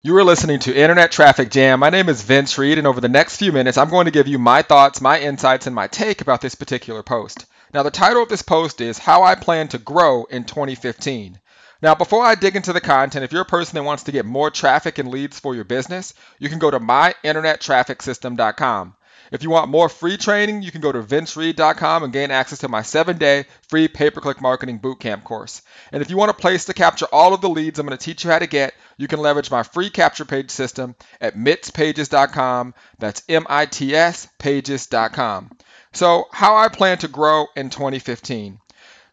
You are listening to Internet Traffic Jam. My name is Vince Reed, and over the next few minutes, I'm going to give you my thoughts, my insights, and my take about this particular post. Now, the title of this post is How I Plan to Grow in 2015. Now, before I dig into the content, if you're a person that wants to get more traffic and leads for your business, you can go to myinternettrafficsystem.com. If you want more free training, you can go to vincereed.com and gain access to my seven day free pay per click marketing bootcamp course. And if you want a place to capture all of the leads I'm going to teach you how to get, you can leverage my free capture page system at mitspages.com. That's M I T S pages.com. So, how I plan to grow in 2015.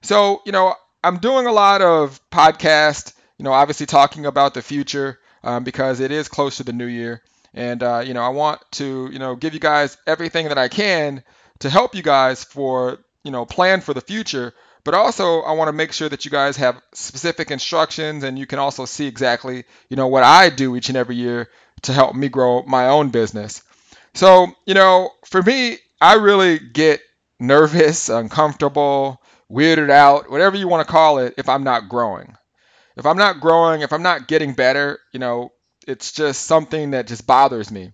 So, you know, I'm doing a lot of podcast, you know, obviously talking about the future um, because it is close to the new year. And, uh, you know, I want to, you know, give you guys everything that I can to help you guys for, you know, plan for the future. But also, I want to make sure that you guys have specific instructions and you can also see exactly, you know, what I do each and every year to help me grow my own business. So, you know, for me, I really get nervous, uncomfortable, weirded out, whatever you want to call it, if I'm not growing. If I'm not growing, if I'm not getting better, you know, it's just something that just bothers me.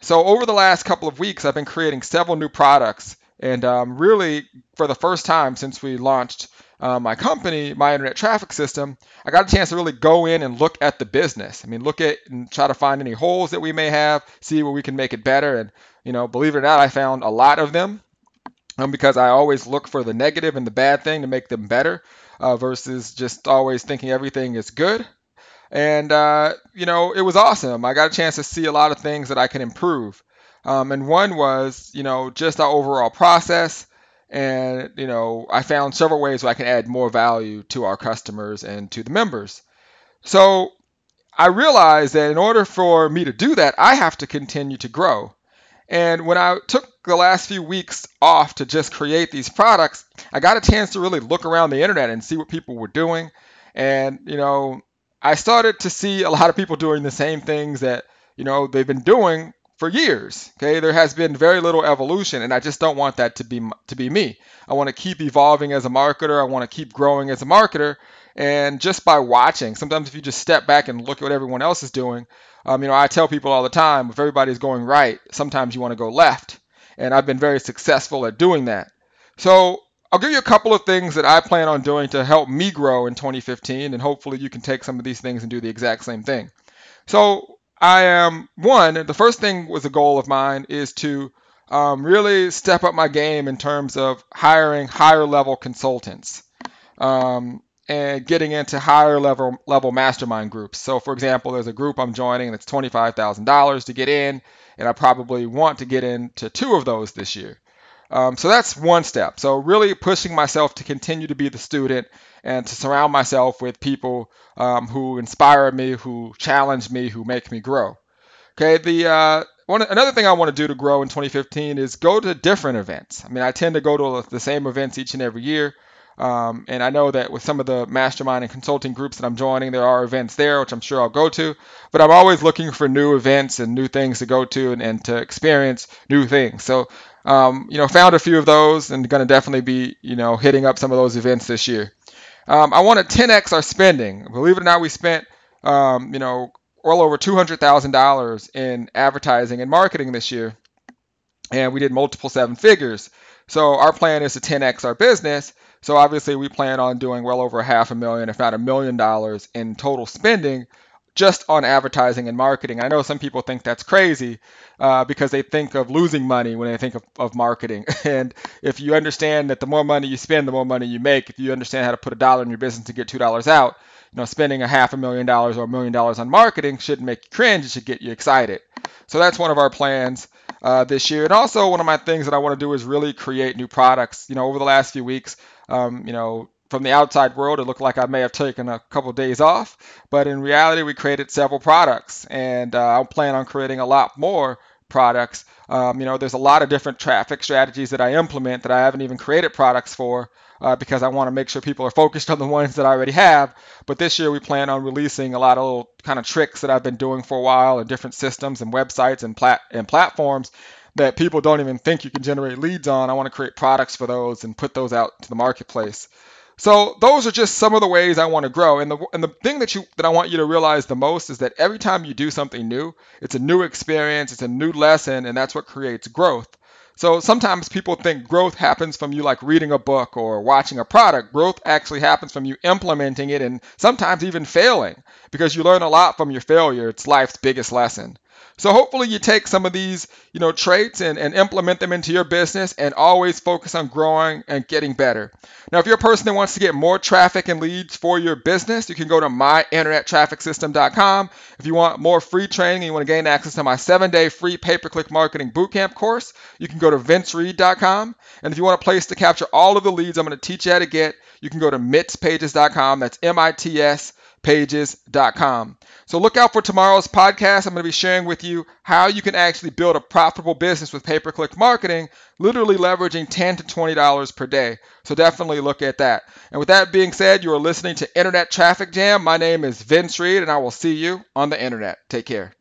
So over the last couple of weeks, I've been creating several new products, and um, really, for the first time since we launched uh, my company, my internet traffic system, I got a chance to really go in and look at the business. I mean, look at and try to find any holes that we may have, see where we can make it better. And you know, believe it or not, I found a lot of them um, because I always look for the negative and the bad thing to make them better uh, versus just always thinking everything is good. And, uh, you know, it was awesome. I got a chance to see a lot of things that I can improve. Um, and one was, you know, just our overall process. And, you know, I found several ways where I can add more value to our customers and to the members. So I realized that in order for me to do that, I have to continue to grow. And when I took the last few weeks off to just create these products, I got a chance to really look around the internet and see what people were doing. And, you know, I started to see a lot of people doing the same things that, you know, they've been doing for years. Okay, there has been very little evolution, and I just don't want that to be to be me. I want to keep evolving as a marketer. I want to keep growing as a marketer, and just by watching, sometimes if you just step back and look at what everyone else is doing, um, you know, I tell people all the time, if everybody's going right, sometimes you want to go left, and I've been very successful at doing that. So I'll give you a couple of things that I plan on doing to help me grow in 2015, and hopefully you can take some of these things and do the exact same thing. So I am one. The first thing was a goal of mine is to um, really step up my game in terms of hiring higher level consultants um, and getting into higher level level mastermind groups. So, for example, there's a group I'm joining that's $25,000 to get in, and I probably want to get into two of those this year. Um, so that's one step. So really pushing myself to continue to be the student and to surround myself with people um, who inspire me, who challenge me, who make me grow. Okay, the uh, one another thing I want to do to grow in 2015 is go to different events. I mean, I tend to go to the same events each and every year. Um, and I know that with some of the mastermind and consulting groups that I'm joining, there are events there, which I'm sure I'll go to. But I'm always looking for new events and new things to go to and, and to experience new things. So um, you know, found a few of those and going to definitely be, you know, hitting up some of those events this year. Um, I want to 10x our spending. Believe it or not, we spent, um, you know, well over $200,000 in advertising and marketing this year, and we did multiple seven figures. So our plan is to 10x our business. So obviously, we plan on doing well over half a million, if not a million dollars in total spending just on advertising and marketing. I know some people think that's crazy uh, because they think of losing money when they think of, of marketing. and if you understand that the more money you spend, the more money you make, if you understand how to put a dollar in your business to get two dollars out, you know, spending a half a million dollars or a million dollars on marketing shouldn't make you cringe. It should get you excited. So that's one of our plans uh, this year. And also one of my things that I want to do is really create new products. You know, over the last few weeks, um, you know, from the outside world, it looked like I may have taken a couple of days off, but in reality, we created several products, and uh, I plan on creating a lot more products. Um, you know, there's a lot of different traffic strategies that I implement that I haven't even created products for uh, because I want to make sure people are focused on the ones that I already have. But this year, we plan on releasing a lot of little kind of tricks that I've been doing for a while in different systems and websites and, plat- and platforms that people don't even think you can generate leads on. I want to create products for those and put those out to the marketplace. So those are just some of the ways I want to grow. And the and the thing that you that I want you to realize the most is that every time you do something new, it's a new experience, it's a new lesson, and that's what creates growth. So sometimes people think growth happens from you like reading a book or watching a product. Growth actually happens from you implementing it and sometimes even failing because you learn a lot from your failure. It's life's biggest lesson. So hopefully you take some of these, you know, traits and, and implement them into your business and always focus on growing and getting better. Now, if you're a person that wants to get more traffic and leads for your business, you can go to myinternettrafficsystem.com. If you want more free training and you want to gain access to my seven-day free pay-per-click marketing bootcamp course, you can go to vincereed.com. And if you want a place to capture all of the leads I'm going to teach you how to get, you can go to mitspages.com. That's M-I-T-S pages.com. So look out for tomorrow's podcast. I'm going to be sharing with you how you can actually build a profitable business with pay-per-click marketing, literally leveraging 10 to $20 per day. So definitely look at that. And with that being said, you are listening to Internet Traffic Jam. My name is Vince Reed, and I will see you on the internet. Take care.